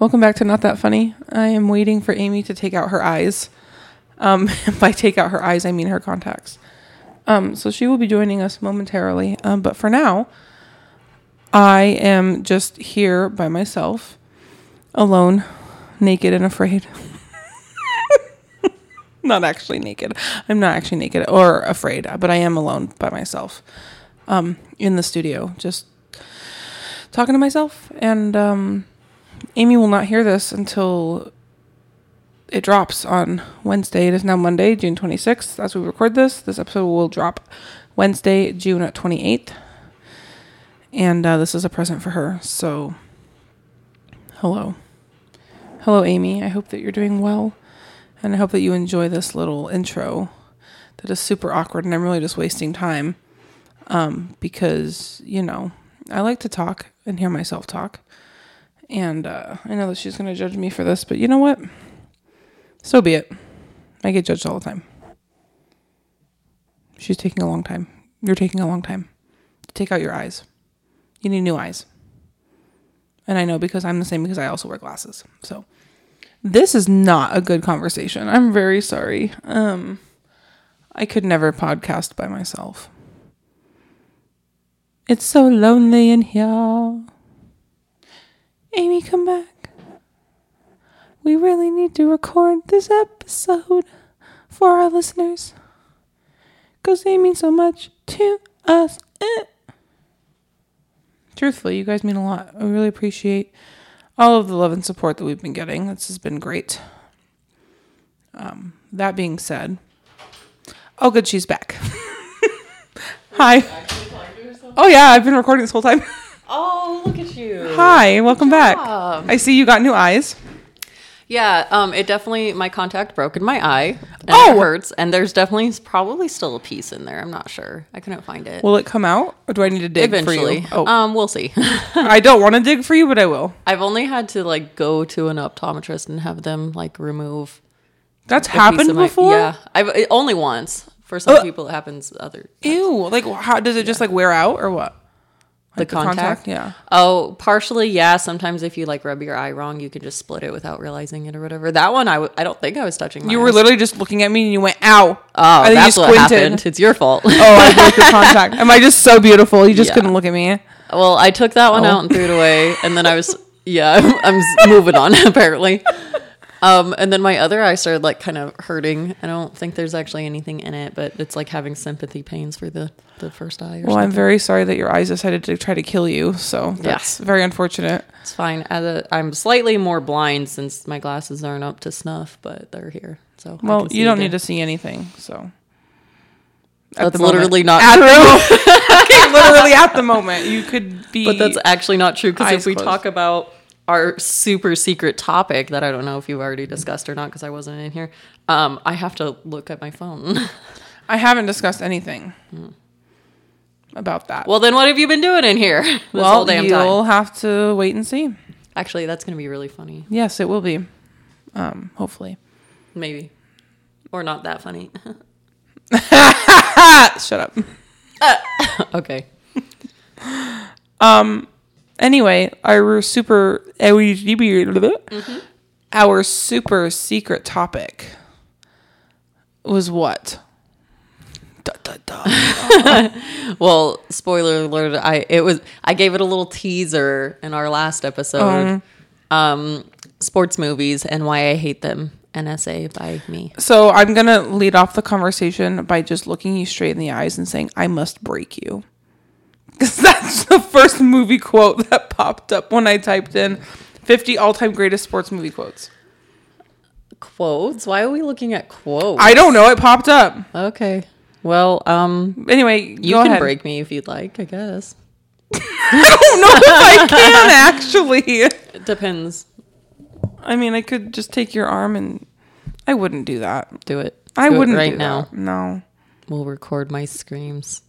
Welcome back to Not That Funny. I am waiting for Amy to take out her eyes. Um, by take out her eyes, I mean her contacts. Um, so she will be joining us momentarily. Um, but for now, I am just here by myself, alone, naked and afraid. not actually naked. I'm not actually naked or afraid, but I am alone by myself um, in the studio, just talking to myself. And um, Amy will not hear this until it drops on Wednesday. It is now Monday, June 26th. As we record this, this episode will drop Wednesday, June 28th. And uh, this is a present for her. So, hello. Hello, Amy. I hope that you're doing well. And I hope that you enjoy this little intro that is super awkward. And I'm really just wasting time um, because, you know, I like to talk and hear myself talk. And uh, I know that she's going to judge me for this, but you know what? So be it. I get judged all the time. She's taking a long time. You're taking a long time. Take out your eyes. You need new eyes. And I know because I'm the same because I also wear glasses. So this is not a good conversation. I'm very sorry. Um I could never podcast by myself. It's so lonely in here. Amy, come back. We really need to record this episode for our listeners. Because they mean so much to us. Eh. Truthfully, you guys mean a lot. I really appreciate all of the love and support that we've been getting. This has been great. Um, that being said, oh, good, she's back. Hi. Oh, yeah, I've been recording this whole time. Oh, look at you. Hi, welcome back. I see you got new eyes. Yeah, um, it definitely my contact broke in my eye. And Oh! it hurts, and there's definitely probably still a piece in there. I'm not sure. I couldn't find it. Will it come out, or do I need to dig Eventually, for you? Oh, um, we'll see. I don't want to dig for you, but I will. I've only had to like go to an optometrist and have them like remove. That's happened my- before. Yeah, I've it, only once. For some Uh, people, it happens other. Ew. Like, how does it just like wear out or what? The Like contact? Yeah. Oh, partially, yeah. Sometimes if you like rub your eye wrong, you can just split it without realizing it or whatever. That one, I w- I don't think I was touching. My You were eyes. literally just looking at me and you went, "Ow!" Oh, and that's you what happened. It's your fault. Oh, I broke your contact. Am I just so beautiful? You just Yeah. couldn't look at me. Well, I took that one Oh. out and threw it away, and then I was yeah, I'm, I'm moving on apparently. Um, and then my other eye started like kind of hurting. I don't think there's actually anything in it, but it's like having sympathy pains for the the first eye. Or Well, I'm very sorry that your eyes decided to try to kill you. So that's very unfortunate. It's fine. As a, I'm slightly more blind since my glasses aren't up to snuff, but they're here. So Well, you don't again. need to see anything. So At That's literally not at true. Okay, literally at the moment, you could be. But that's actually not true because if we closed. talk about our super secret topic that I don't know if you've already discussed or not because I wasn't in here, um, I have to look at my phone. I haven't discussed anything about that. well, then what have you been doing in here this well, whole damn you'll time? have to wait and see. Actually, that's going to be really funny. Yes, it will be. Um, hopefully. Maybe. Or not that funny. Shut up. okay. Anyway, our super our super secret topic was what? Da, da, da. Well, spoiler alert, I it was I gave it a little teaser in our last episode. Uh-huh. Um sports movies and why I hate them. NSA by me. So I'm gonna lead off the conversation by just looking you straight in the eyes and saying, "I must break you," because that's the first movie quote that popped up when I typed in 50 all-time greatest sports movie quotes. Quotes? Why are we looking at quotes? I don't know. It popped up. Okay. Well, um, Anyway, you can ahead. break me if you'd like, I guess. I don't know if I can actually. It depends. I mean, I could just take your arm and I wouldn't do that. Do it. I Do wouldn't right do now. that. No. We'll record my screams.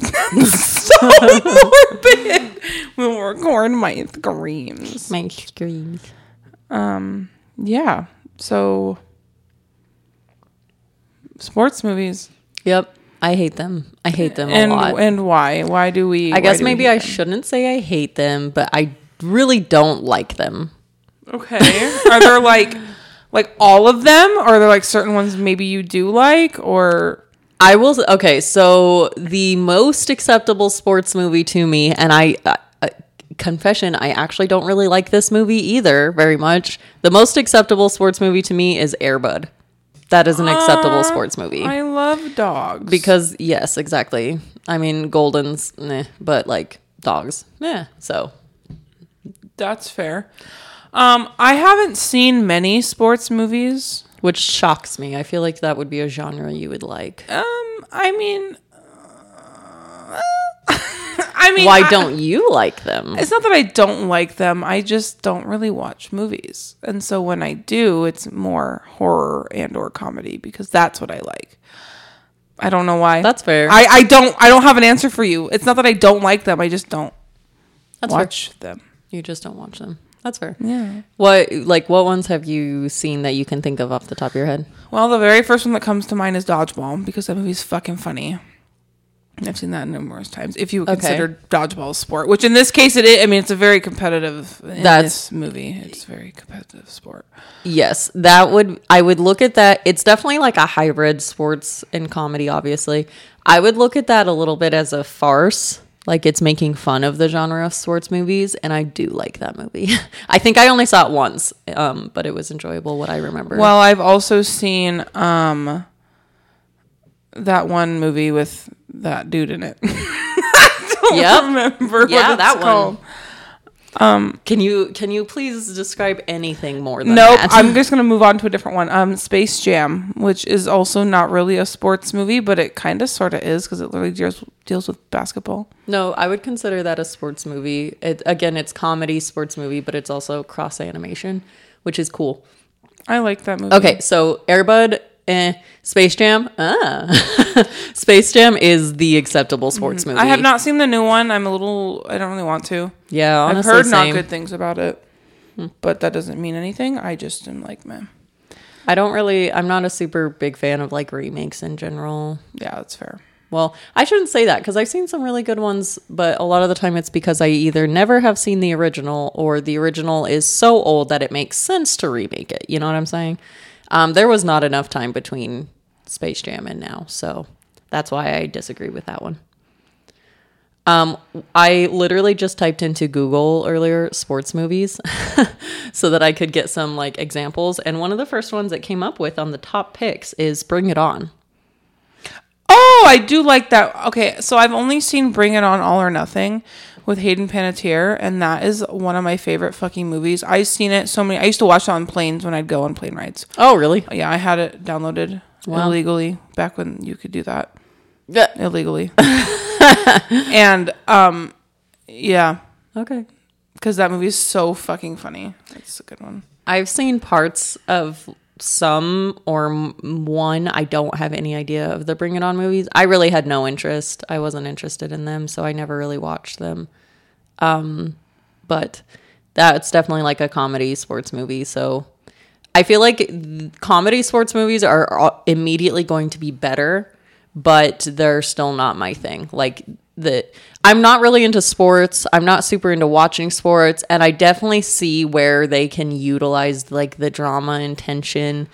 so morbid. We'll record my screams. My screams. Um, yeah. So, sports movies Yep. I hate them. I hate them and a lot. and why? Why do we? I guess maybe I them? shouldn't say I hate them, but I really don't like them. Okay. Are there like like all of them or are there like certain ones maybe you do like or I will. Okay, so the most acceptable sports movie to me, and I. Uh, uh, confession, I actually don't really like this movie either very much. The most acceptable sports movie to me is Air Bud. That is an acceptable sports movie. I love dogs. because, yes, exactly. I mean, Golden's, meh, but like dogs, yeah. So, That's fair. Um, I haven't seen many sports movies. Which shocks me. I feel like that would be a genre you would like. Um, I mean, uh, I mean, Why I- don't you like them? It's not that I don't like them. I just don't really watch movies, and so when I do, it's more horror and or comedy because that's what I like. I don't know why. That's fair. I, I don't I don't have an answer for you. It's not that I don't like them. I just don't That's fair. watch them. You just don't watch them. That's fair. Yeah. What like what ones have you seen that you can think of off the top of your head? Well, the very first one that comes to mind is Dodgeball because that movie's fucking funny. I've seen that numerous times. If you Okay. consider dodgeball a sport, which in this case it is. I mean, it's a very competitive. In That's- this movie. It's a very competitive sport. Yes, that would I would look at that. It's definitely like a hybrid sports and comedy obviously. I would look at that a little bit as a farce. Like it's making fun of the genre of sports movies and I do like that movie. I think I only saw it once, um, but it was enjoyable what I remember. Well, I've also seen um that one movie with that dude in it. I don't yep. Remember Yeah, what that one. called? Can you can you please describe anything more than Nope. that? I'm just gonna move on to a different one. Um, Space Jam, which is also not really a sports movie, but it kind of sort of is because it literally deals deals with basketball. No, I would consider that a sports movie. It, again, it's comedy sports movie, but it's also cross animation, which is cool. I like that movie. Okay, so Air Bud, eh, Space Jam, ah, Space Jam is the acceptable sports movie. Mm-hmm. I have not seen the new one. I'm a little. I don't really want to. Yeah, honestly, I've heard same. Hmm. not good things about it, but that doesn't mean anything. I just am like, man, I don't really. I'm not a super big fan of like remakes in general. yeah, that's fair. Well, I shouldn't say that because I've seen some really good ones, but a lot of the time it's because I either never have seen the original or the original is so old that it makes sense to remake it. You know what I'm saying? Um, there was not enough time between Space Jam and now, so that's why I disagree with that one. Um, I literally just typed into Google earlier sports movies so that I could get some like examples, and one of the first ones that came up with on the top picks is Bring It On. Oh, I do like that. Okay, so I've only seen Bring It On All or Nothing with Hayden Panettiere, and that is one of my favorite fucking movies. I've seen it so many. I used to watch it on planes when I'd go on plane rides. Oh, really? Yeah, I had it downloaded Wow. illegally back when you could do that Yeah. illegally. and um, yeah, Okay. because that movie is so fucking funny. It's a good one. I've seen parts of some or one. I don't have any idea of the Bring It On movies. I really had no interest. I wasn't interested in them, so I never really watched them. Um, but that's definitely like a comedy sports movie. So I feel like comedy sports movies are are immediately going to be better, but they're still not my thing. Like the I'm not really into sports. I'm not super into watching sports, and I definitely see where they can utilize like the drama and tension.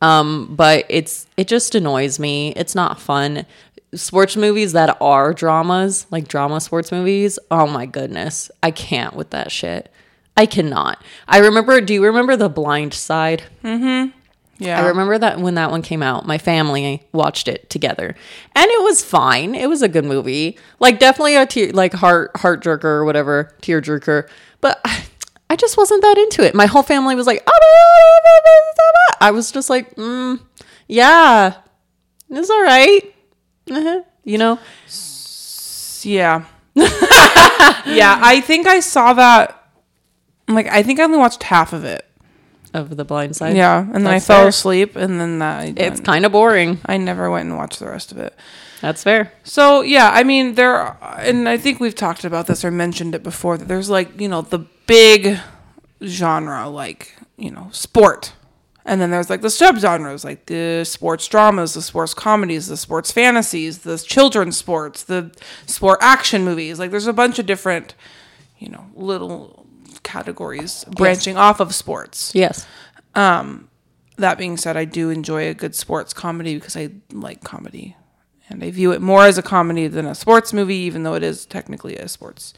Um, but it's it just annoys me. It's not fun. Sports movies that are dramas, like drama sports movies, oh my goodness. I can't with that shit. I cannot. I remember do you remember The Blind Side? Mm hmm. Yeah, I remember that when that one came out, my family watched it together, and it was fine. It was a good movie, like definitely a tear, like heart heart jerker or whatever, tear jerker. But I, I just wasn't that into it. My whole family was like, I was just like, mm, yeah, it's all right. Uh-huh. You know, Yeah. yeah, I think I saw that. Like, I think I only watched half of it. of the blind side. Yeah, and then I That's fell fair. asleep, and then that I It's kind of boring. I never went and watched the rest of it. That's fair. So yeah, I mean there, are- and I think we've talked about this or mentioned it before that there's like you know the big genre like you know sport, and then there's like the subgenres like the sports dramas, the sports comedies, the sports fantasies, the children's sports, the sport action movies. Like there's a bunch of different, you know, little categories branching off of sports. Yes. Um, that being said, I do enjoy a good sports comedy because I like comedy. And I view it more as a comedy than a sports movie, even though it is technically a sports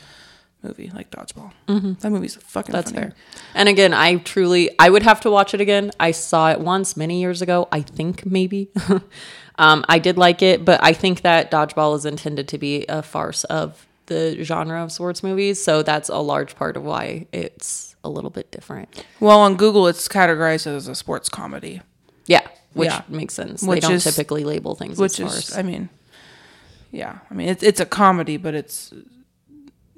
movie, like Dodgeball. Mm-hmm. That movie's fucking That's funny. fair. And again, I truly, I would have to watch it again. I saw it once many years ago. I think maybe. um, I did like it, but I think that Dodgeball is intended to be a farce of the genre of sports movies. So that's a large part of why it's a little bit different. Well, on Google, it's categorized as a sports comedy, Yeah, which Yeah. makes sense. Which they don't is- typically label things which as is. I mean, yeah, I mean, it's it's a comedy, but it's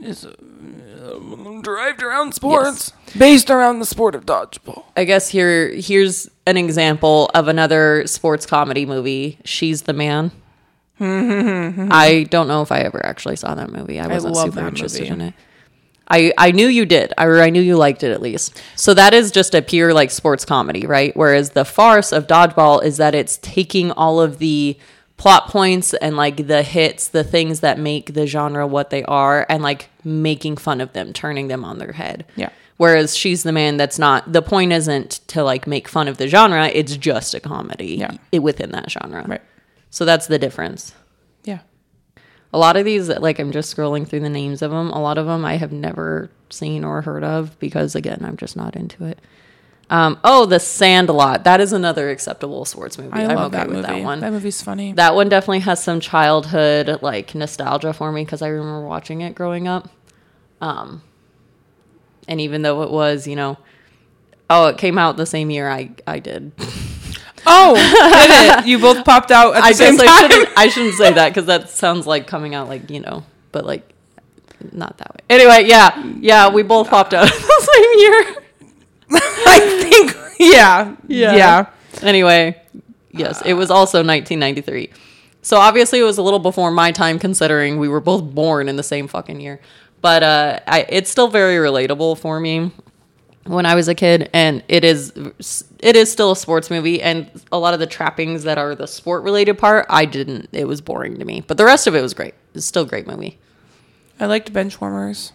it's uh, derived around sports, based around the sport of dodgeball. I guess here here's an example of another sports comedy movie. She's the man. I don't know if I ever actually saw that movie. I wasn't love super interested movie. in it. I, I knew you did, I, or I knew you liked it at least. So that is just a pure like sports comedy, right? Whereas the farce of Dodgeball is that it's taking all of the plot points and like the hits, the things that make the genre what they are, and like making fun of them, turning them on their head. Yeah. Whereas she's the man that's not. The point isn't to like make fun of the genre. It's just a comedy Yeah. i- within that genre. Right. So that's the difference. Yeah. A lot of these, like I'm just scrolling through the names of them. A lot of them I have never seen or heard of because again, I'm just not into it. Um, oh, The Sandlot. That is another acceptable sports movie. I am love okay that with movie. that one. That movie's funny. That one definitely has some childhood like nostalgia for me because I remember watching it growing up. Um, and even though it was, you know, oh, it came out the same year I I did. oh, did it? You both popped out at the I same guess I time. shouldn't I shouldn't say that because that sounds like coming out like you know, but like not that way. Anyway, yeah, yeah, we both popped out the same year. I think. Yeah. Yeah. Yeah. Anyway, yes, it was also 1993. So obviously it was a little before my time considering we were both born in the same fucking year. But uh I, it's still very relatable for me when I was a kid and it is it is still a sports movie and a lot of the trappings that are the sport related part I didn't it was boring to me. But the rest of it was great. It's still a great movie. I liked Benchwarmers.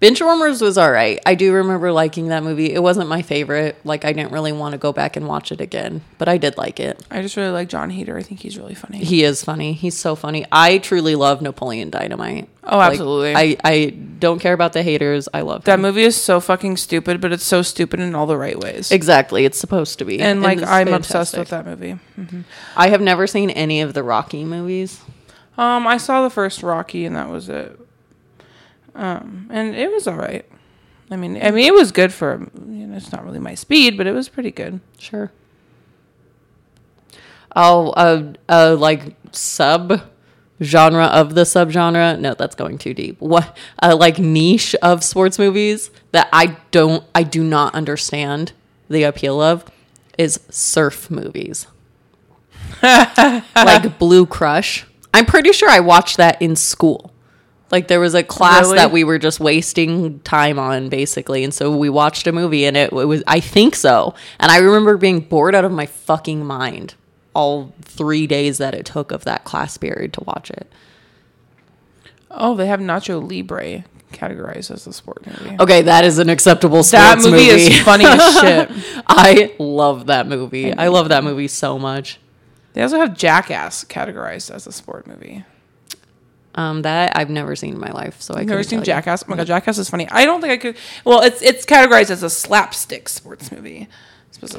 Benchwarmers was all right. I do remember liking that movie. It wasn't my favorite. Like I didn't really want to go back and watch it again, but I did like it. I just really like Jon Heder. I think he's really funny. He is funny. He's so funny. I truly love Napoleon Dynamite. Oh, Like, absolutely. I, I don't care about the haters. I love that him. movie is so fucking stupid, but it's so stupid in all the right ways. Exactly. It's supposed to be. and like I'm obsessed with that movie. I have never seen any of the Rocky movies. Um, I saw the first Rocky, and that was it. Um, and it was all right. I mean, I mean, it was good for you know, it's not really my speed, but it was pretty good. Sure. Oh, uh, uh, like sub genre of the subgenre. No, that's going too deep. What, uh, like niche of sports movies that I don't, I do not understand the appeal of is surf movies. like Blue Crush. I'm pretty sure I watched that in school. Like there was a class Really? that we were just wasting time on basically and so we watched a movie and it, it was I think so. And I remember being bored out of my fucking mind all 3 days that it took of that class period to watch it. Oh, they have Nacho Libre categorized as a sport movie. Okay, that is an acceptable sports that movie, movie. is funny as shit. I love that movie. I love that movie so much. They also have Jackass categorized as a sport movie. Um, that I've never seen in my life, so I I've never seen tell you. Jackass. Oh my god, Jackass is funny. I don't think I could. Well, it's it's categorized as a slapstick sports movie.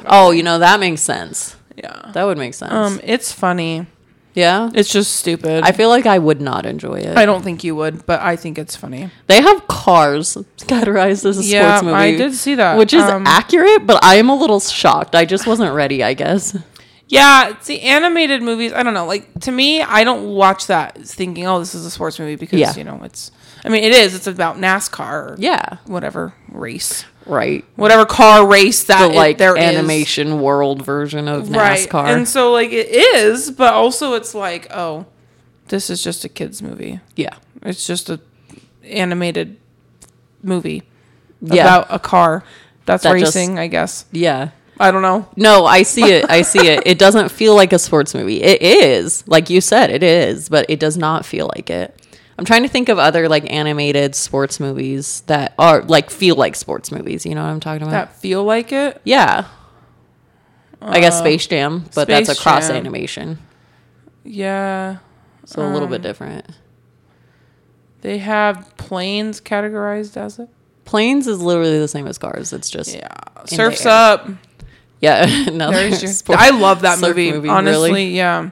Oh, you know that makes sense. yeah. That would make sense. Um, it's funny. yeah, It's just stupid. I feel like I would not enjoy it. I don't think you would, but I think it's funny. They have cars categorized as a Yeah, sports movie. I did see that. Which is Um, accurate, but I am a little shocked. I just wasn't ready, I guess. Yeah, see, animated movies. I don't know. Like to me, I don't watch that thinking, "Oh, this is a sports movie," because Yeah. you know it's. I mean, it is. It's about NASCAR. Or Yeah. Whatever race, Right. whatever car race that The it- like there is. animation world version of right? NASCAR. And so, like, it is, but also it's like, oh, this is just a kids movie. yeah. It's just a animated movie Yeah. about a car that's That just- racing. I guess. Yeah. I don't know. No, I see it. I see it. It doesn't feel like a sports movie. It is. Like you said, it is, but it does not feel like it. I'm trying to think of other like animated sports movies that are like feel like sports movies. You know what I'm talking about? That feel like it. yeah. I guess Space Jam, but that's a Uh, cross Jam. animation, Yeah. so a little Um, bit different. They have planes categorized as it. Planes is literally the same as cars. It's just Yeah. Surfs. Up. Yeah. another your, sport- I love that movie, movie, Honestly, really. yeah.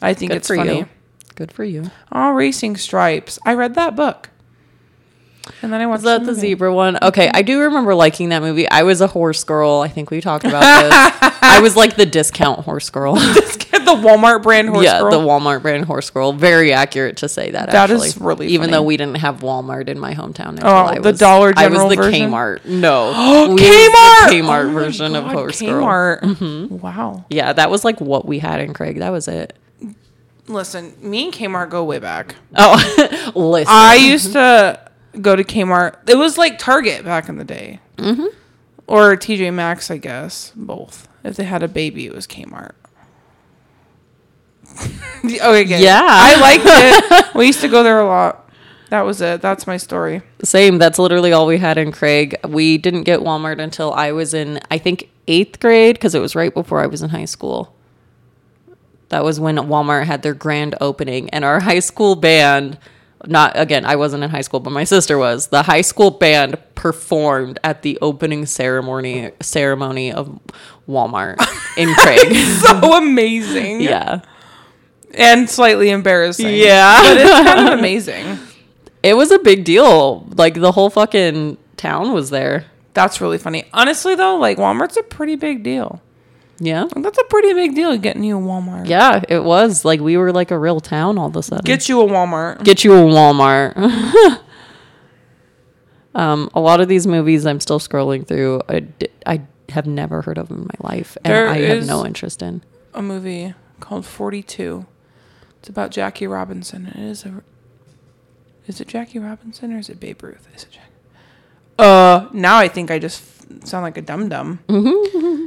I think Good it's for funny. you. Good for you. Oh, Racing Stripes. I read that book. And then I watched Is that the movie. zebra one? Okay, I do remember liking that movie. I was a horse girl. I think we talked about this. I was like the discount horse girl. the Walmart brand horse yeah, girl. the Walmart brand horse girl. Very accurate to say that. That actually. is really even funny. though we didn't have Walmart in my hometown. Until Oh, I the was, Dollar I was the version? Kmart. No, Kmart. the Kmart Oh my version of God, horse girl. Kmart. Wow. Yeah, that was like what we had in Craig. That was it. Listen, me and Kmart go way back. Oh, listen. I used to go to Kmart. It was like Target back in the day, mm-hmm. or TJ Maxx, I guess. Both. If they had a baby, it was Kmart. okay, good. Yeah. I liked it. we used to go there a lot. That was it. That's my story. Same. That's literally all we had in Craig. We didn't get Walmart until I was in, I think, eighth grade because it was right before I was in high school. That was when Walmart had their grand opening, and our high school band. Not again, I wasn't in high school, but my sister was. The high school band performed at the opening ceremony ceremony of Walmart in Craig. So amazing. yeah, And slightly embarrassing. yeah. But it's kind of amazing. It was a big deal. Like the whole fucking town was there. That's really funny. Honestly, though, like Walmart's a pretty big deal. Yeah. That's a pretty big deal getting you a Walmart. Yeah, it was. Like we were like a real town all of a sudden. Get you a Walmart. Get you a Walmart. um, a lot of these movies I'm still scrolling through. I, I have never heard of in my life, and There I have no interest in. a movie called 42. It's about Jackie Robinson. It is a Is it Jackie Robinson or is it Babe Ruth? Is it Jack? Uh, now I think I just f- sound like a dum dum.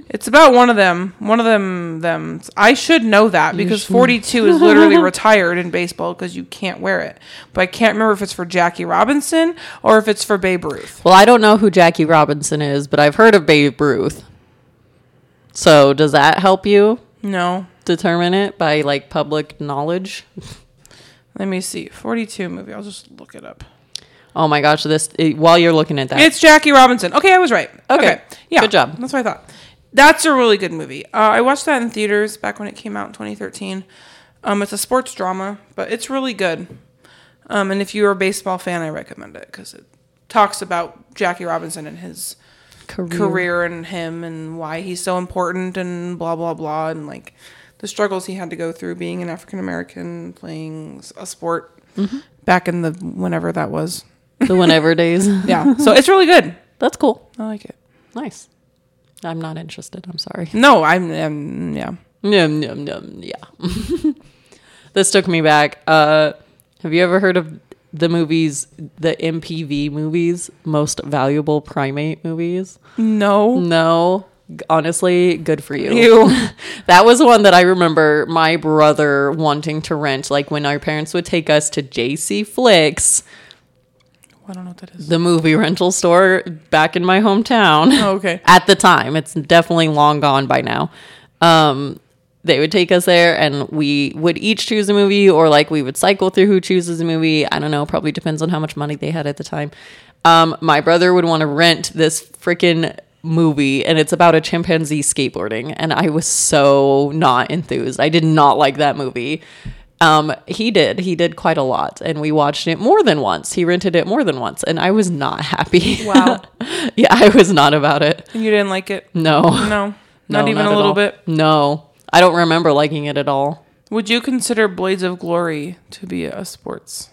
It's about one of them. One of them. Them. I should know that because 42 is literally retired in baseball because you can't wear it. But I can't remember if it's for Jackie Robinson or if it's for Babe Ruth. Well, I don't know who Jackie Robinson is, but I've heard of Babe Ruth. So does that help you No. Determine it by like public knowledge? Let me see. 42 movie. I'll just look it up. Oh my gosh, this eh, while you're looking at that. It's Jackie Robinson. Okay, I was right. Okay. Yeah. Good job. That's what I thought. That's a really good movie. Uh, I watched that in theaters back when it came out in 2013. Um, it's a sports drama, but it's really good. Um, and if you're a baseball fan, I recommend it because it talks about Jackie Robinson and his career and him and why he's so important and blah blah blah and like the struggles he had to go through being an African American playing a sport Mm-hmm. back in the whenever that was. the whenever days. Yeah, so it's really good. That's cool. I like it. Nice. I'm not interested. I'm sorry. No, I'm, um, yeah. Yum, yum, yum, yeah. this took me back. Uh, have you ever heard of the movies, the MPV movies, most valuable primate movies? No. No. Honestly, good for you. Ew. that was one that I remember my brother wanting to rent. Like when our parents would take us to JC Flicks, I don't know what that is. the movie rental store back in my hometown. Oh, okay. At the time, it's definitely long gone by now. Um, they would take us there and we would each choose a movie or like we would cycle through who chooses a movie. I don't know, probably depends on how much money they had at the time. Um, my brother would want to rent this freaking movie and it's about a chimpanzee skateboarding and I was so not enthused. I did not like that movie. Um, he did. He did quite a lot, and we watched it more than once. He rented it more than once, and I was not happy. Wow. yeah, I was not about it. And you didn't like it? No, No. No, Not even at a little all. bit. No, I don't remember liking it at all. Would you consider Blades of Glory to be a sports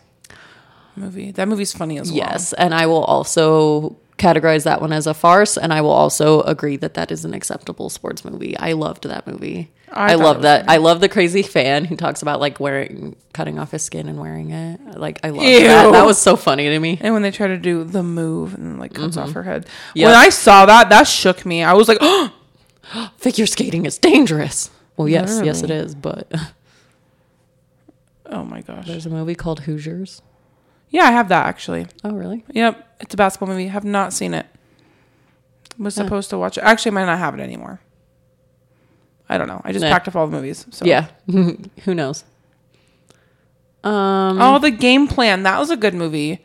movie? That movie's funny as well. Yes, and I will also categorize that one as a farce, and I will also agree that that is an acceptable sports movie. I loved that movie. I I, love that. I love the crazy fan who talks about like wearing, cutting off his skin and wearing it. Like I love that. That was so funny to me. And when they try to do the move and like cuts mm-hmm. off her head. Yep. When I saw that, that shook me. I was like, oh, Figure skating is dangerous. Well, yes, yes, it is, But oh my gosh. there's a movie called Hoosiers. Yeah, I have that actually. Oh, really? Yep, it's a basketball movie. Have not seen it. Was Huh. supposed to watch it. Actually, I might not have it anymore. I don't know. I just Nah. packed up all the movies. So. Yeah. Who knows? Um. Oh, the game plan. That was a good movie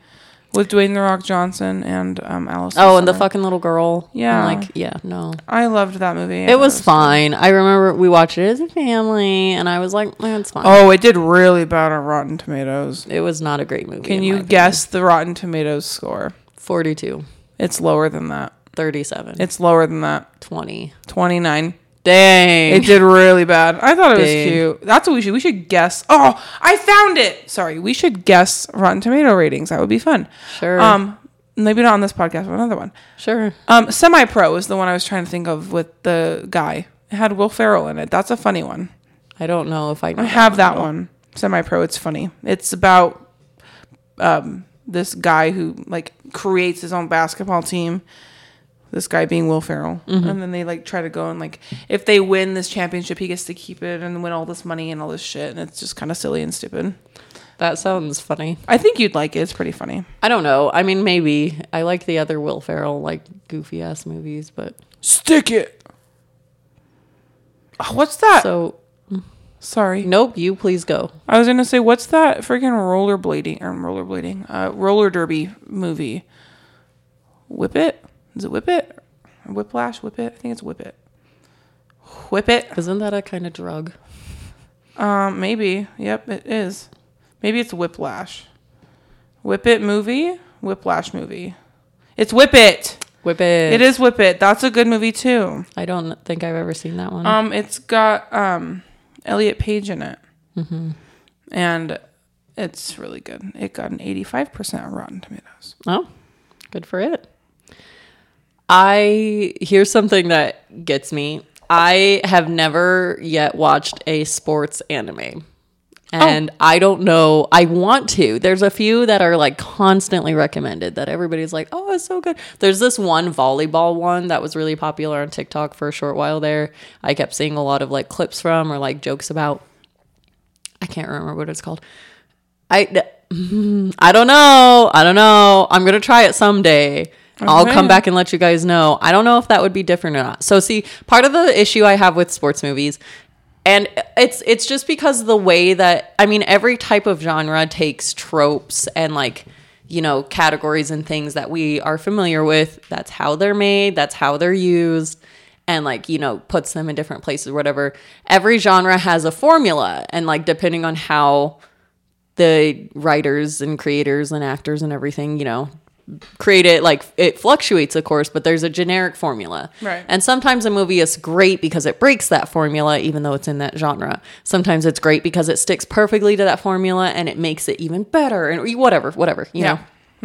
with Dwayne the Rock Johnson and um Alice. Oh, and the fucking little girl. Yeah. And, like, yeah, no. I loved that movie. It was fine. I remember we watched it as a family, and I was like, eh, it's fine. Oh, it did really bad on Rotten Tomatoes. It was not a great movie. Can in you my guess the Rotten Tomatoes score? Opinion. 42, It's lower than that. 37, It's lower than that. 20. 29. Dang. It did really bad. I thought it was cute. That's what we should. We should guess. Oh, I found it. Sorry, we should guess Rotten Tomato ratings. That would be fun. sure. Um, maybe not on this podcast, but another one. sure. Um, Semi Pro is the one I was trying to think of with the guy. It had Will Ferrell in it. That's a funny one. I don't know if I, I have that though. one. Semi Pro. It's funny. It's about um this guy who like creates his own basketball team. This guy being Will Ferrell, Mm-hmm. and then they like try to go and like if they win this championship, he gets to keep it and win all this money and all this shit, and it's just kind of silly and stupid. That sounds funny. I think you'd like it. It's pretty funny. I don't know. I mean, maybe. I like the other Will Ferrell, like, goofy ass movies, but. Stick it. Oh, what's that? So, Sorry, nope, you please go. I was gonna say what's that freaking rollerblading or rollerblading, uh, roller derby movie? Whip it? Is it Whip It? Whiplash? Whip It? I think it's Whip It. Whip It? Isn't that a kind of drug? Um, maybe. Yep, it is. Maybe it's Whiplash. Whip It movie? Whiplash movie. It's Whip It. Whip it. It is Whip It. That's a good movie too. I don't think I've ever seen that one. Um, it's got um Elliot Page in it, Mm-hmm. and it's really good. It got an eighty-five percent on Rotten Tomatoes. Oh, good for it. I here's something that gets me. I have never yet watched a sports anime. Oh. And I don't know. I want to. There's a few that are like constantly recommended that everybody's like, oh, it's so good. There's this one volleyball one that was really popular on TikTok for a short while there. I kept seeing a lot of like clips from or like jokes about. I can't remember what it's called. I I don't know. I don't know. I'm gonna try it someday. I'll come back and let you guys know. I don't know if that would be different or not. So see, part of the issue I have with sports movies, and it's it's just because the way that I mean every type of genre takes tropes and like you know categories and things that we are familiar with. That's how they're made. That's how they're used. And like, you know, puts them in different places, whatever. Every genre has a formula. And like, depending on how the writers and creators and actors and everything, you know, create it like it fluctuates of course but there's a generic formula. Right. and sometimes a movie is great because it breaks that formula even though it's in that genre. Sometimes it's great because it sticks perfectly to that formula and it makes it even better and whatever whatever you Yeah. know?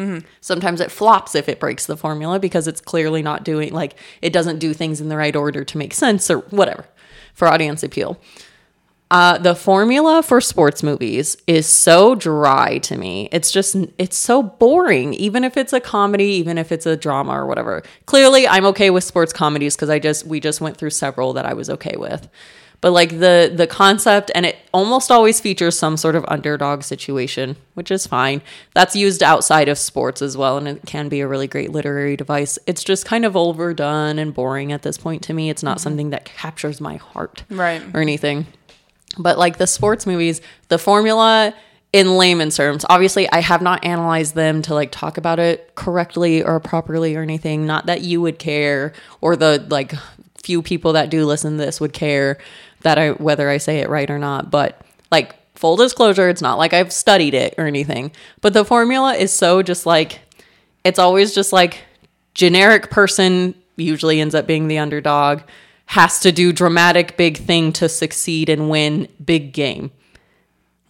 Mm-hmm. Sometimes it flops if it breaks the formula because it's clearly not doing like it doesn't do things in the right order to make sense or whatever for audience appeal uh, the formula for sports movies is so dry to me. It's just, it's so boring, even if it's a comedy, even if it's a drama or whatever. Clearly, I'm okay with sports comedies because I just, we just went through several that I was okay with. But like the the concept, and it almost always features some sort of underdog situation, which is fine. That's used outside of sports as well, and it can be a really great literary device. It's just kind of overdone and boring at this point to me. It's not something that captures my heart Right. or anything. But like the sports movies, the formula in layman's terms, obviously I have not analyzed them to like talk about it correctly or properly or anything. Not that you would care or the like few people that do listen to this would care that I whether I say it right or not. But like full disclosure, it's not like I've studied it or anything. But the formula is so just like it's always just like generic person usually ends up being the underdog has to do dramatic big thing to succeed and win big game.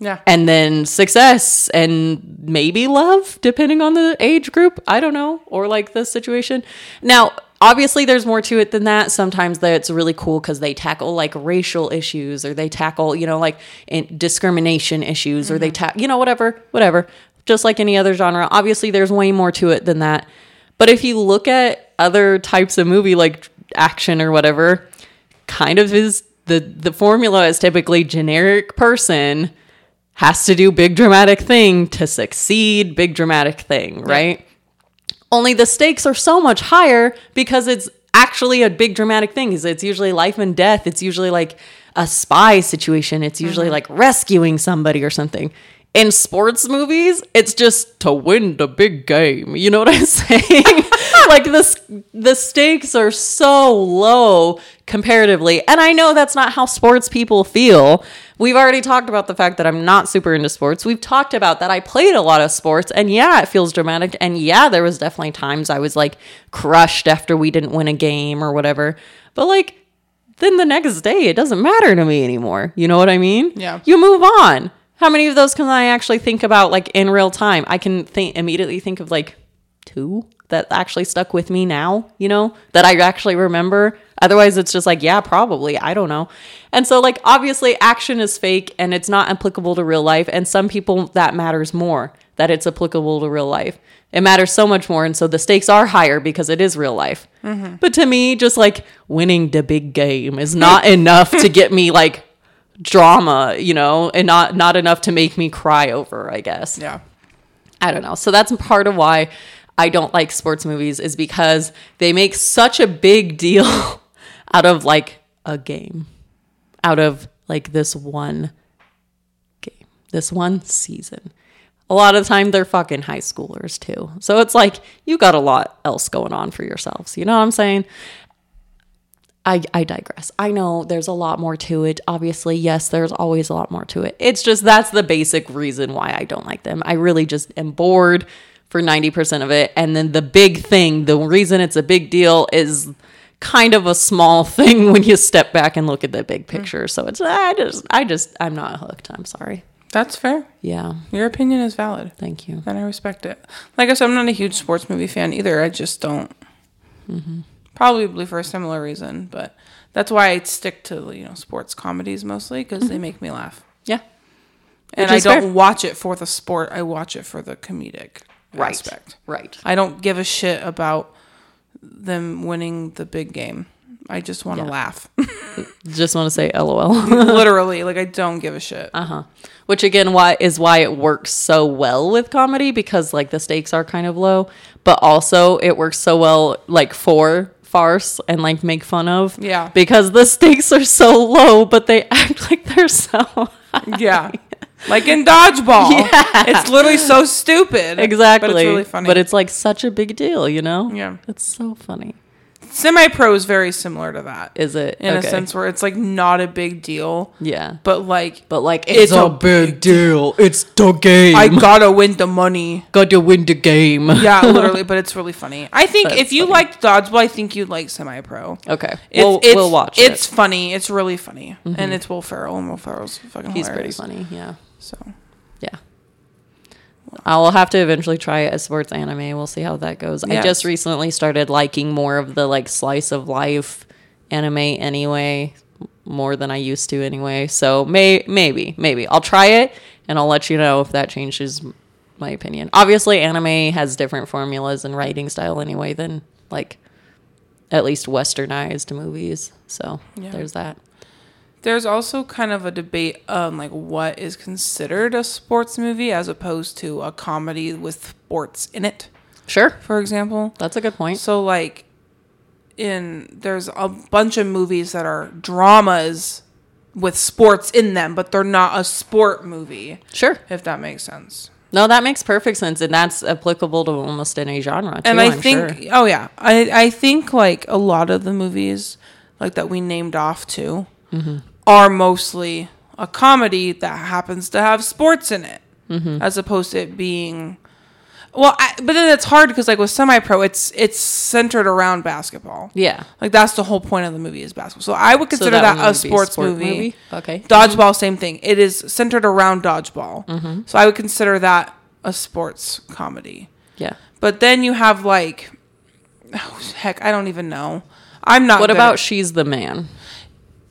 Yeah. and then success and maybe love depending on the age group. I don't know. Or like the situation. Now obviously there's more to it than that. Sometimes that's really cool because they tackle like racial issues or they tackle you know like in- discrimination issues or they mm-hmm. tackle you know whatever whatever. Just like any other genre. Obviously there's way more to it than that. But if you look at other types of movie like action or whatever kind of is the the formula is typically generic person has to do big dramatic thing to succeed, big dramatic thing, right? Only the stakes are so much higher because it's actually a big dramatic thing. Is It's usually life and death. It's usually like a spy situation. It's usually mm-hmm. like rescuing somebody or something. In sports movies, it's just to win the big game. You know what I'm saying? like the the stakes are so low comparatively. And I know that's not how sports people feel. We've already talked about the fact that I'm not super into sports. We've talked about that I played a lot of sports and yeah, it feels dramatic and yeah, there was definitely times I was like crushed after we didn't win a game or whatever. But like then the next day it doesn't matter to me anymore. You know what I mean? Yeah. You move on. How many of those can I actually think about like in real time? I can think immediately think of like two that actually stuck with me now, you know, that I actually remember. Otherwise, it's just like, yeah, probably. I don't know. And so, like, obviously, action is fake and it's not applicable to real life. And some people that matters more that it's applicable to real life. It matters so much more. And so the stakes are higher because it is real life. Mm-hmm. But to me, just like winning the big game is not enough to get me like drama, you know, and not not enough to make me cry over, I guess. Yeah. I don't know. So that's part of why I don't like sports movies is because they make such a big deal out of like a game, out of like this one game, this one season. A lot of the time they're fucking high schoolers too. So it's like you got a lot else going on for yourselves. You know what I'm saying? I, I digress. I know there's a lot more to it. Obviously, yes, there's always a lot more to it. It's just that's the basic reason why I don't like them. I really just am bored for 90% of it. And then the big thing, the reason it's a big deal is kind of a small thing when you step back and look at the big hmm. picture. So it's I just I just I'm not hooked. I'm sorry. That's fair. Yeah. Your opinion is valid. Thank you. And I respect it. Like I said, I'm not a huge sports movie fan either. I just don't. Mm-hmm. Probably for a similar reason, but that's why I stick to you know sports comedies mostly because they make me laugh. Yeah. And I don't fair. watch it for the sport. I watch it for the comedic Right. aspect. Right. I don't give a shit about them winning the big game. I just want to Yeah. laugh. Just want to say LOL. Literally, like I don't give a shit. Uh-huh. Which again why is why it works so well with comedy because like the stakes are kind of low, but also it works so well like for farce and like make fun of. Yeah. Because the stakes are so low, but they act like they're so high. Yeah. Like in dodgeball. Yeah. It's literally so stupid. Exactly. But it's really funny. But it's like such a big deal, you know? Yeah. It's so funny. Semi pro is very similar to that. Is it? in Okay. a sense where it's like not a big deal, Yeah. but like But like It's it's, a a, big deal. It's the game. I gotta win the money. got to win the game. Yeah, literally, but it's really funny. I think That's if you funny. liked dodgeball, I think you'd like semi pro. Okay. It's, we'll, it's, we'll watch It's it. funny. It's really funny, mm-hmm. and it's Will Ferrell, and Will Ferrell's fucking He's pretty funny. Yeah. So Yeah. I will have to eventually try a sports anime. We'll see how that goes. I just recently started liking more of the like slice of life anime anyway, more than I used to anyway. So may maybe maybe I'll try it and I'll let you know if that changes my opinion. Obviously, anime has different formulas and writing style anyway than like at least westernized movies. So Yeah. there's that. There's also kind of a debate on like what is considered a sports movie as opposed to a comedy with sports in it. Sure, For example, that's a good point. So like in there's a bunch of movies that are dramas with sports in them, but they're not a sport movie, Sure. if that makes sense. No, that makes perfect sense, and that's applicable to almost any genre. Too, And I I'm think sure. oh yeah, I I think like a lot of the movies like that we named off to Mm-hmm. are mostly a comedy that happens to have sports in it, Mm-hmm. as opposed to it being. Well, I, but then it's hard because like with semi-pro, it's it's centered around basketball. yeah. Like that's the whole point of the movie is basketball. So I would So consider that, one a sports sport movie. Okay. Dodgeball, same thing. It is centered around dodgeball. Mm-hmm. So I would consider that a sports comedy. Yeah. But then you have like, oh, heck, I don't even know. I'm not. What about at- She's the Man?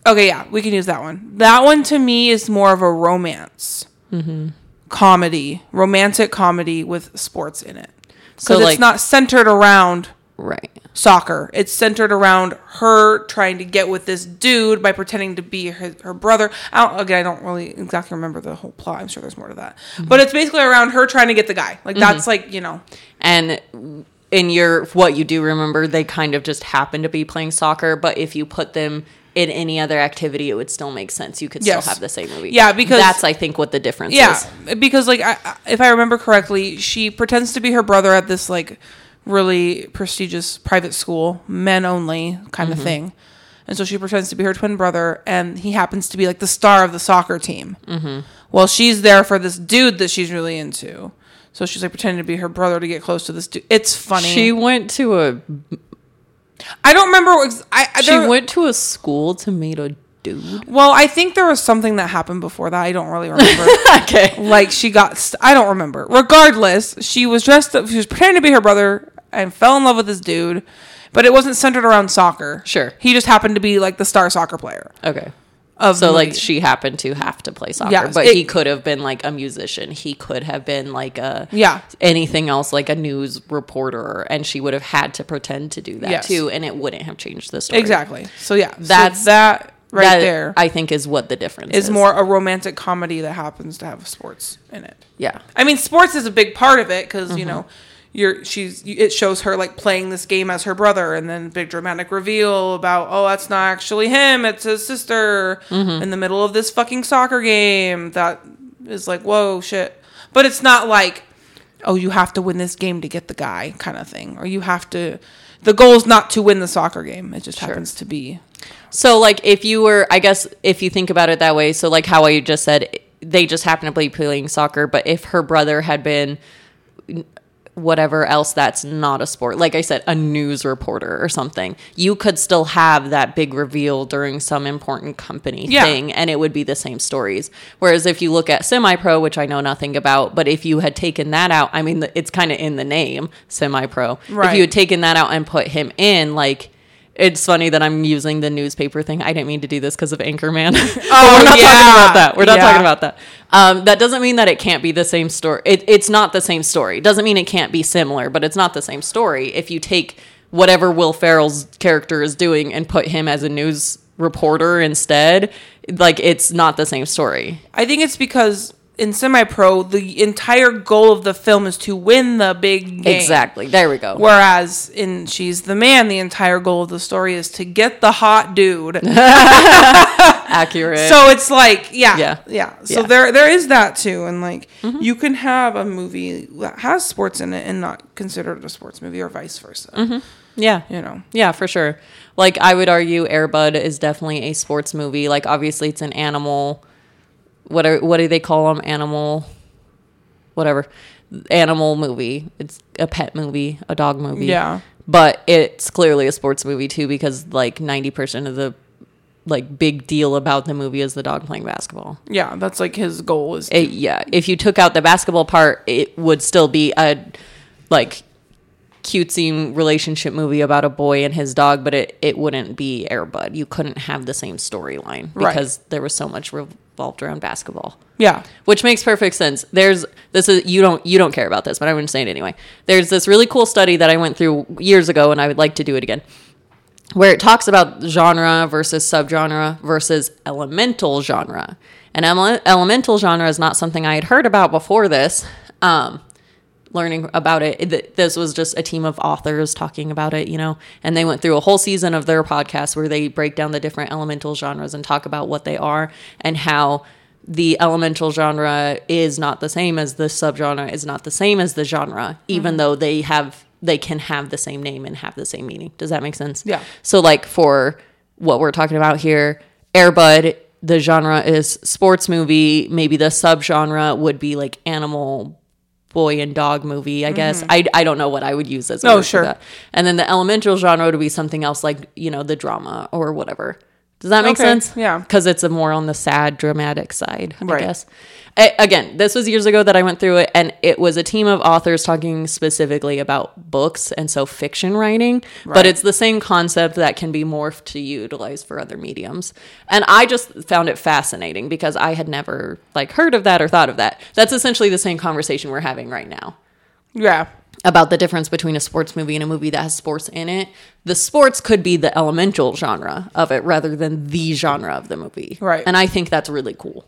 Okay, yeah, we can use that one. That one to me is more of a romance Mm-hmm. comedy, romantic comedy with sports in it. So, like- it's not centered around Right. soccer. It's centered around her trying to get with this dude by pretending to be her, her brother. I don't, again, I don't really exactly remember the whole plot. I'm sure there's more to that. But it's basically around her trying to get the guy. Like that's like you know, And in your what you do remember, they kind of just happen to be playing soccer, but if you put them in any other activity, it would still make sense. You could Yes. still have the same movie. Yeah, because- that's I think what the difference yeah, is. because like I, I- if I remember correctly, she pretends to be her brother at this like really prestigious private school, men only kind of thing. And so she pretends to be her twin brother, and he happens to be like the star of the soccer team. Mm-hmm. Well, she's there for this dude that she's really into. So she's like pretending to be her brother to get close to this dude. It's funny. She went to a I don't remember. ex- I, I she there- went to a school to meet a dude. Well, I think there was something that happened before that. I don't really remember. okay. like she got st- I don't remember. Regardless, she was dressed up she was pretending to be her brother and fell in love with this dude, but it wasn't centered around soccer. Sure. He just happened to be like the star soccer player Okay. Of So like she happened to have to play soccer, Yes, but it- he could have been like a musician. He could have been like a Yeah. anything else like a news reporter, and she would have had to pretend to do that Yes. too, and it wouldn't have changed the story. Exactly. So yeah, so That's- that right That, there I think is what the difference is is. more a romantic comedy that happens to have sports in it. Yeah. I mean, sports is a big part of it because Mm-hmm. you know, you're she's it shows her like playing this game as her brother, and then big dramatic reveal about oh that's not actually him, it's his sister Mm-hmm. in the middle of this fucking soccer game. That is like whoa shit, but it's not like oh you have to win this game to get the guy kind of thing, or you have to. The goal is not to win the soccer game; it just happens to be So like if you were, I guess if you think about it that way, so like how I just said, they just happen to be playing soccer, but if her brother had been whatever else that's not a sport. Like i said a news reporter or something. You could still have that big reveal during some important company Yeah. thing and it would be the same stories. Whereas if you look at semi-pro which i know nothing about but if you had taken that out i mean it's kind of in the name semi-pro. If you had taken that out and put him in like it's funny that I'm using the newspaper thing. I didn't mean to do this because of Anchorman. oh, we're not yeah. talking about that. We're not Yeah. talking about that. Um, that doesn't mean that it can't be the same story. It, it's not the same story. Doesn't mean it can't be similar, but it's not the same story. If you take whatever Will Ferrell's character is doing and put him as a news reporter instead, like it's not the same story. I think it's because in semi pro, the entire goal of the film is to win the big game. Exactly. There we go. Whereas in She's the Man, the entire goal of the story is to get the hot dude. Accurate. so it's like, yeah, Yeah. yeah, So Yeah. Mm-hmm. there, there is that too, and like you can have a movie that has sports in it and not consider it a sports movie, or vice versa. yeah. You know, Yeah, for sure. Like I would argue Air Bud is definitely a sports movie. Like obviously it's an animal what are what do they call them? Animal whatever. Animal movie. It's a pet movie, a dog movie. Yeah. But it's clearly a sports movie too because like 90% of the like big deal about the movie is the dog playing basketball. yeah, that's like his goal is. It, yeah, if you took out the basketball part, it would still be a like cutesy relationship movie about a boy and his dog, but it, it wouldn't be Air Bud. You couldn't have the same storyline Right. because there was so much revolved around basketball. yeah, Which makes perfect sense. There's this is you don't you don't care about this, but I'm going to say it anyway. There's this really cool study that I went through years ago, and I would like to do it again, where it talks about genre versus subgenre versus elemental genre. And ele- elemental genre is not something I had heard about before this. Um, learning about it. This was just a team of authors talking about it, you know, and they went through a whole season of their podcast where they break down the different elemental genres and talk about what they are and how the elemental genre is not the same as the subgenre is not the same as the genre, even mm-hmm. though they have they can have the same name and have the same meaning. Does that make sense? Yeah. So like for what we're talking about here, Air Bud, the genre is sports movie. Maybe the subgenre would be like animal boy and dog movie, I guess. Mm-hmm. I, I don't know what I would use as a Oh, sure. And then the elemental genre would be something else like, you know, the drama or whatever. Does that make Okay, sense? yeah. Because it's a more on the sad, dramatic side, I Right. guess. A- again, this was years ago that I went through it, and it was a team of authors talking specifically about books and so fiction writing. But it's the same concept that can be morphed to utilize for other mediums. And I just found it fascinating because I had never like heard of that or thought of that. That's essentially the same conversation we're having right now. yeah. About the difference between a sports movie and a movie that has sports in it. The sports could be the elemental genre of it rather than the genre of the movie. Right. And I think that's really cool.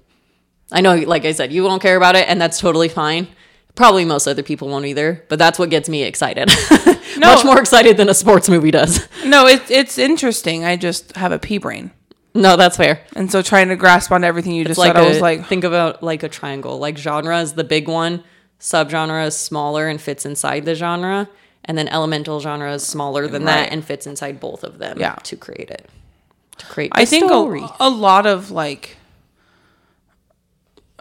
I know, like I said, you won't care about it, and that's totally fine. Probably most other people won't either, but that's what gets me excited. No. Much more excited than a sports movie does. No, it's it's interesting. I just have a pea brain, No, that's fair. and so trying to grasp on everything you just like said, I a, was like, think about like a triangle. Like genre is the big one, subgenre is smaller and fits inside the genre, and then elemental genre is smaller than Right. that and fits inside both of them. Yeah. to create it. To create, I think a, a lot of like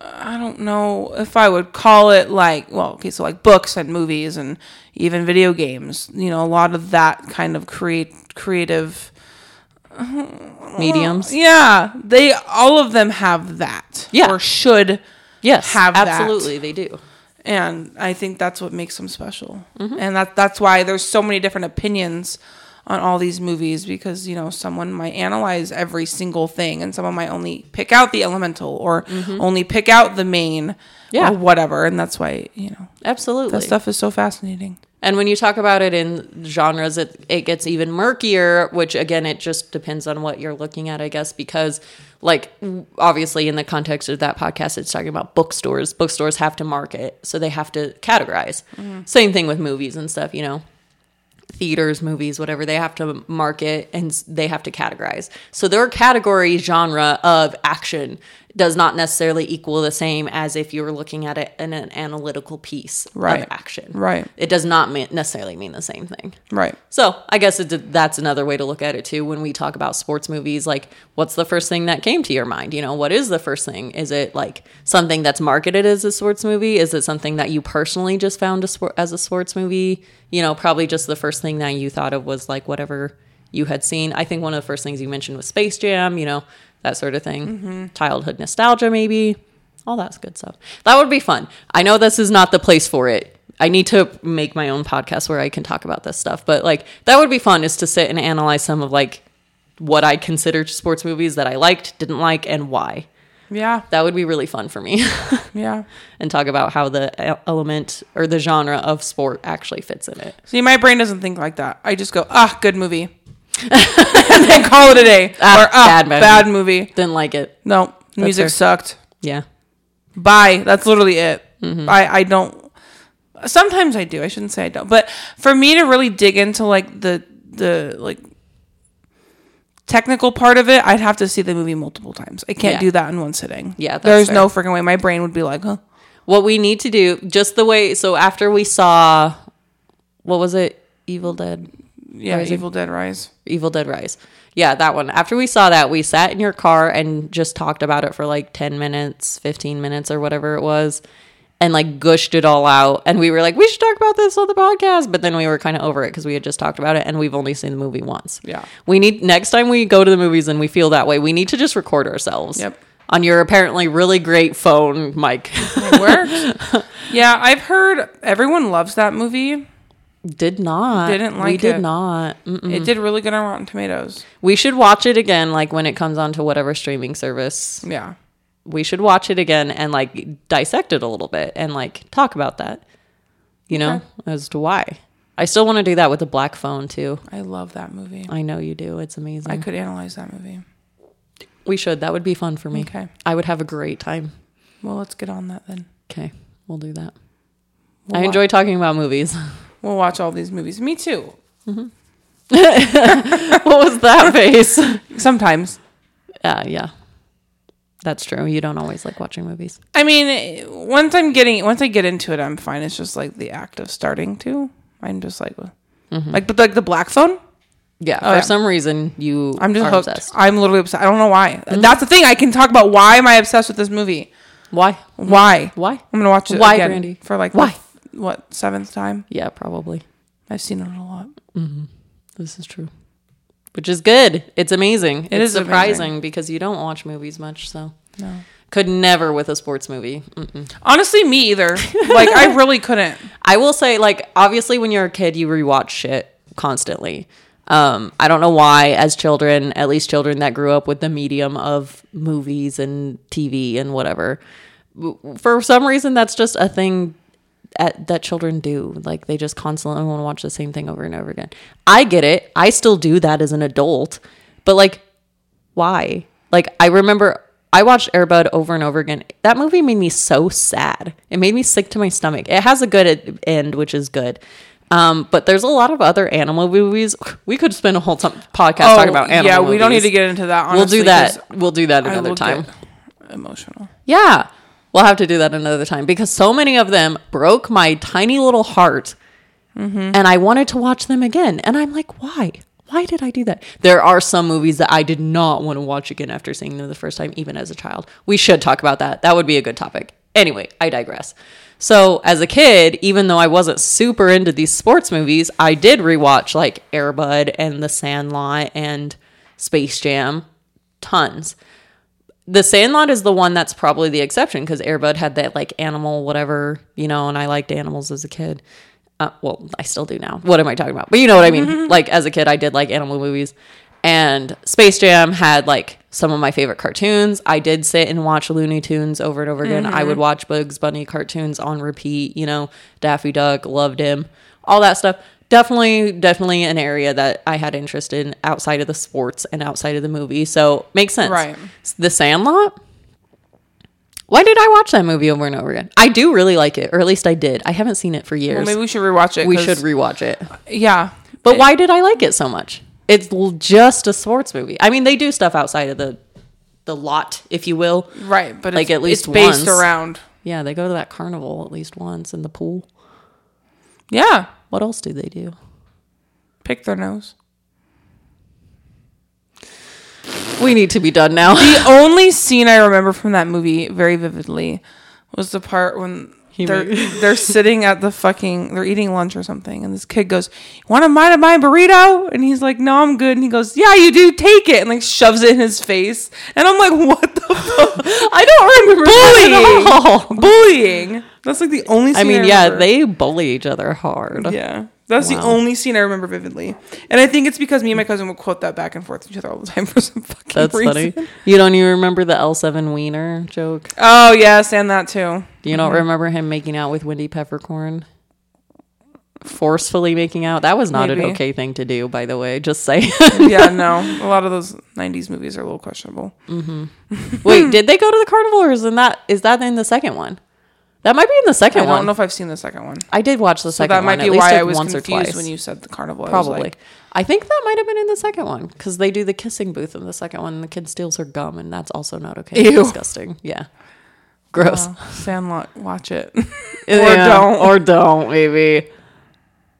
I don't know if I would call it like well okay so like books and movies and even video games you know a lot of that kind of create creative mediums. yeah they all of them have that Yeah. or should Yes, have that. absolutely they do. And I think that's what makes them special. Mm-hmm. And that that's why there's so many different opinions on all these movies because you know someone might analyze every single thing and someone might only pick out the elemental or only pick out the main Mm-hmm. Yeah. or whatever and that's why you know Absolutely. that stuff is so fascinating. And when you talk about it in genres, it, it gets even murkier, which again, it just depends on what you're looking at, I guess, because, like, obviously, in the context of that podcast, it's talking about bookstores. Bookstores have to market, so they have to categorize. Mm-hmm. Same thing with movies and stuff, you know, theaters, movies, whatever, they have to market and they have to categorize. So their category genre of action does not necessarily equal the same as if you were looking at it in an analytical piece Right. of action. Right. It does not mean, necessarily mean the same thing. Right. So I guess it, that's another way to look at it too. When we talk about sports movies, like what's the first thing that came to your mind? You know, what is the first thing? Is it like something that's marketed as a sports movie? Is it something that you personally just found a sport as a sports movie? You know, probably just the first thing that you thought of was like whatever you had seen. I think one of the first things you mentioned was Space Jam. You know, that sort of thing. Childhood nostalgia, maybe. All that's good stuff. That would be fun. I know this is not the place for it. I need to make my own podcast where I can talk about this stuff. But like that would be fun is to sit and analyze some of like what I consider sports movies that I liked, didn't like, and why. Yeah. That would be really fun for me. Yeah. and talk about how the element or the genre of sport actually fits in it. See, my brain doesn't think like that. I just go, ah, good movie. and then call it a day. Ah, or ah, bad movie." bad movie. Didn't like it. No, music fair. sucked. Yeah. Bye. That's literally it. Mm-hmm. I I don't. Sometimes I do. I shouldn't say I don't. But for me to really dig into like the the like technical part of it, I'd have to see the movie multiple times. I can't Yeah. do that in one sitting. Yeah, that's there's fair. no freaking way. My brain would be like, huh? What we need to do, just the way, so after we saw, what was it? Evil Dead Yeah. Evil Dead Rise. Evil Dead Rise. Yeah, that one. After we saw that, we sat in your car and just talked about it for like 10 minutes, 15 minutes, or whatever it was, and like gushed it all out. And we were like, we should talk about this on the podcast. But then we were kind of over it because we had just talked about it and we've only seen the movie once. Yeah. We need, next time we go to the movies and we feel that way, we need to just record ourselves. Yep. On your apparently really great phone mic. It works. yeah, I've heard everyone loves that movie. Did not. Didn't We like did it. not. Mm-mm. It did really good on Rotten Tomatoes. We should watch it again, like when it comes onto whatever streaming service. Yeah. we should watch it again and like dissect it a little bit and like talk about that you know as to why i still want to do that with the black phone too I love that movie. i know you do it's amazing I could analyze that movie. we should that would be fun for me Okay. i would have a great time Well, let's get on that then. okay we'll do that We'll i enjoy talking about movies We'll watch all these movies. Me too. Mm-hmm. what was that face Sometimes. yeah yeah that's true you don't always like watching movies I mean, once I'm getting, once I get into it, I'm fine. It's just like the act of starting to. I'm just like, mm-hmm. like, but like the black phone. yeah Oh, for yeah. some reason you I'm just hooked. obsessed I'm literally obsessed. I don't know why. Mm-hmm. That's the thing. I can talk about why am I obsessed with this movie? why Why? why I'm gonna watch it Why, again Brandy? for like Why? What seventh time? yeah probably I've seen it a lot. This is true. Which is good. It's amazing. It it's is surprising amazing. because you don't watch movies much, so No. could never with a sports movie. Mm-mm. Honestly, me either. like I really couldn't. I will say, like, obviously, when you're a kid, you rewatch shit constantly. Um, I don't know why, as children, at least children that grew up with the medium of movies and TV and whatever, for some reason, that's just a thing at, that children do. Like they just constantly want to watch the same thing over and over again. I get it. I still do that as an adult, but like, why? Like I remember I watched Air Bud over and over again. That movie made me so sad. It made me sick to my stomach. It has a good end, which is good. Um, but there's a lot of other animal movies. We could spend a whole time podcast talking about animal Oh, yeah, we don't need to get into that. We'll do that. We'll do that another time. Emotional. Yeah. We'll have to do that another time because so many of them broke my tiny little heart. Mm-hmm. And I wanted to watch them again. And I'm like, why? Why did I do that? There are some movies that I did not want to watch again after seeing them the first time, even as a child. We should talk about that. That would be a good topic. Anyway, I digress. So, as a kid, even though I wasn't super into these sports movies, I did rewatch like Air Bud and The Sandlot and Space Jam tons. The Sandlot is the one that's probably the exception because Air Bud had that like animal whatever, you know, and I liked animals as a kid. Uh, well, I still do now. What am I talking about? But you know what I mean. like as a kid, I did like animal movies, and Space Jam had like some of my favorite cartoons. I did sit and watch Looney Tunes over and over again. I would watch Bugs Bunny cartoons on repeat. You know, Daffy Duck, loved him, all that stuff. Definitely, definitely an area that I had interest in outside of the sports and outside of the movie. So makes sense. Right. The Sandlot. Why did I watch that movie over and over again? I do really like it, or at least I did. I haven't seen it for years. Well, maybe we should rewatch it. We should rewatch it. Yeah, But why did I like it so much? It's just a sports movie. I mean, they do stuff outside of the the lot, if you will. right, but Like, it's, at least it's based once. around. Yeah, they go to that carnival at least once in the pool. Yeah, What else do they do? pick their nose. We need to be done now. The only scene I remember from that movie very vividly was the part when they're they're sitting at the fucking they're eating lunch or something, and this kid goes, "You want to mind my burrito?" And he's like, "No, I'm good." And he goes, "Yeah, you do. Take it," and like shoves it in his face. And I'm like, "What the fuck?" I don't remember that at all. Bullying. That's like the only. Scene I mean, yeah, remember. they bully each other hard. Yeah. That's the only scene I remember vividly. And I think it's because me and my cousin would quote that back and forth to each other all the time for some fucking reason. That's reason. funny. You don't even remember the L7 Wiener joke? Oh, yes, and that too. Do you don't remember him making out with Wendy Peppercorn? Forcefully making out? That was not an okay thing to do, by the way. Just say. Yeah, no. A lot of those 90s movies are a little questionable. Mm-hmm. Wait, did they go to the carnival or is that is that in the second one? That might be in the second one. I don't one. know if I've seen the second one. I did watch the So second that might one. be why I was once confused twice. when you said the carnival. I Probably. like, I think that might have been in the second one because they do the kissing booth in the second one and the kid steals her gum and that's also not okay. Ew. Disgusting. Yeah. Gross. "Oh, Sandlot, watch it. Yeah, don't. Or don't, maybe.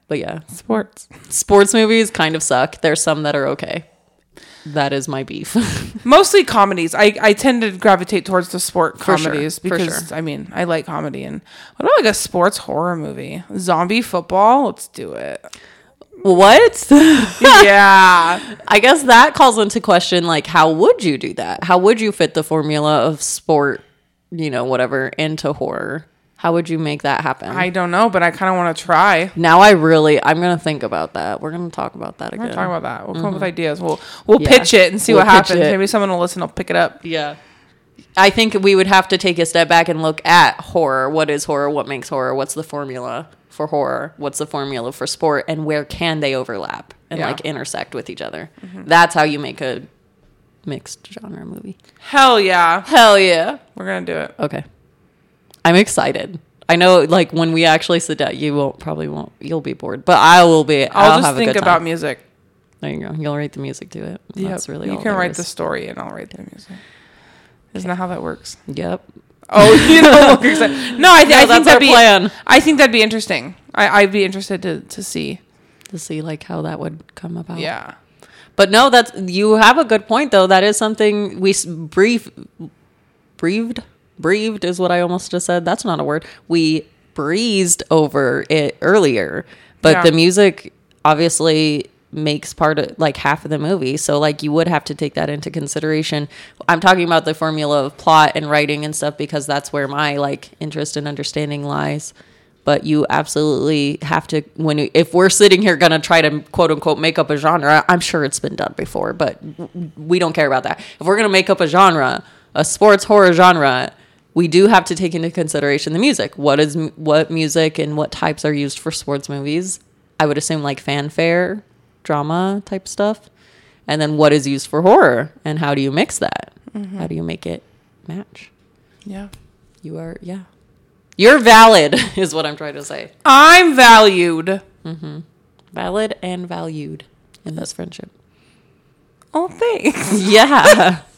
But yeah. Sports. Sports movies kind of suck. There's some that are okay. That is my beef. Mostly comedies. I, I tend to gravitate towards the sport For sure, comedies for because, sure. I mean, I like comedy. And what about like a sports horror movie? Zombie football? Let's do it. what? yeah. I guess that calls into question like how would you do that? How would you fit the formula of sport, you know, whatever, into horror? How would you make that happen? I don't know, but I kind of want to try. now I really I'm gonna think about that. We're gonna talk about that again. We're again. gonna talk about that. We'll come up with mm-hmm. ideas. We'll we'll Yeah. pitch it and see We'll what pitch happens. it. Maybe someone will listen. I'll pick it up. Yeah. I think we would have to take a step back and look at horror. What is horror? What makes horror? What's the formula for horror? What's the formula for sport? And where can they overlap and Yeah. like intersect with each other? Mm-hmm. That's how you make a mixed genre movie. Hell yeah, Hell yeah. we're gonna do it. Okay. I'm excited. I know like when we actually sit down, you won't probably won't you'll be bored. But I will be I'll, I'll, just have a think good about music. There you go. You'll write the music to it. That's really you can write is. the story and I'll write the music. Isn't that how that works? Yep. Oh, you know, no, I, th- No, I think that'd be. plan. I think that'd be interesting. I, I'd be interested to to see. To see like how that would come about. Yeah, But no, that's you have a good point though. That is something we brief breathed breathed is what I almost just said. That's not a word. We breezed over it earlier, but Yeah. the music obviously makes part of like half of the movie. So like you would have to take that into consideration. I'm talking about the formula of plot and writing and stuff because that's where my like interest and understanding lies. But you absolutely have to when you, if we're sitting here gonna try to quote unquote make up a genre, I'm sure it's been done before, but we don't care about that. If we're gonna make up a genre, a sports horror genre, we do have to take into consideration the music. What is what music and what types are used for sports movies? I would assume like fanfare, drama type stuff. And then what is used for horror and how do you mix that? Mm-hmm. How do you make it match? Yeah. You are yeah. You're valid is what I'm trying to say. I'm valued. Mm-hmm. Valid and valued in this friendship. Oh, thanks. Yeah.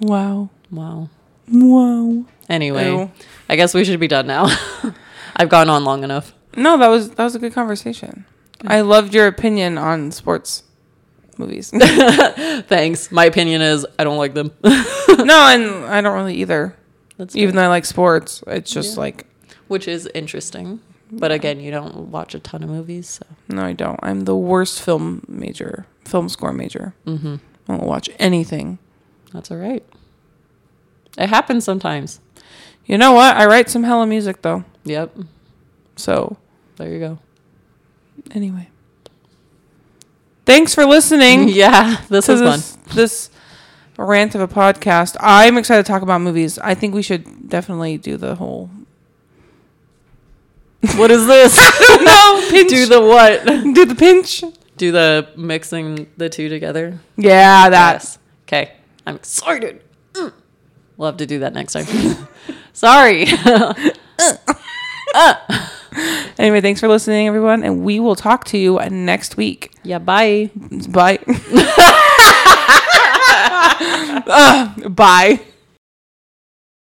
Wow. wow. Wow. Anyway, Ew. I guess we should be done now. I've gone on long enough. No, that was that was a good conversation. I loved your opinion on sports movies. Thanks. My opinion is I don't like them. No, and I don't really either. That's Even though I like sports, it's just Yeah. like which is interesting. But again, you don't watch a ton of movies, so no, I don't. I'm the worst film major, film score major. mm-hmm. I don't watch anything. that's all right. It happens sometimes. You know what? I write some hella music though. Yep. So There you go. anyway, thanks for listening. Yeah, this is fun. this, rant of a podcast. I'm excited to talk about movies. I think we should definitely do the whole What is this? no pinch. Do the what? do the pinch. Do the mixing the two together? Yeah, that's Yes. Okay. I'm excited. We'll have to do that next time. Sorry. Anyway, thanks for listening, everyone, and we will talk to you next week. yeah, bye. Bye. Uh, bye.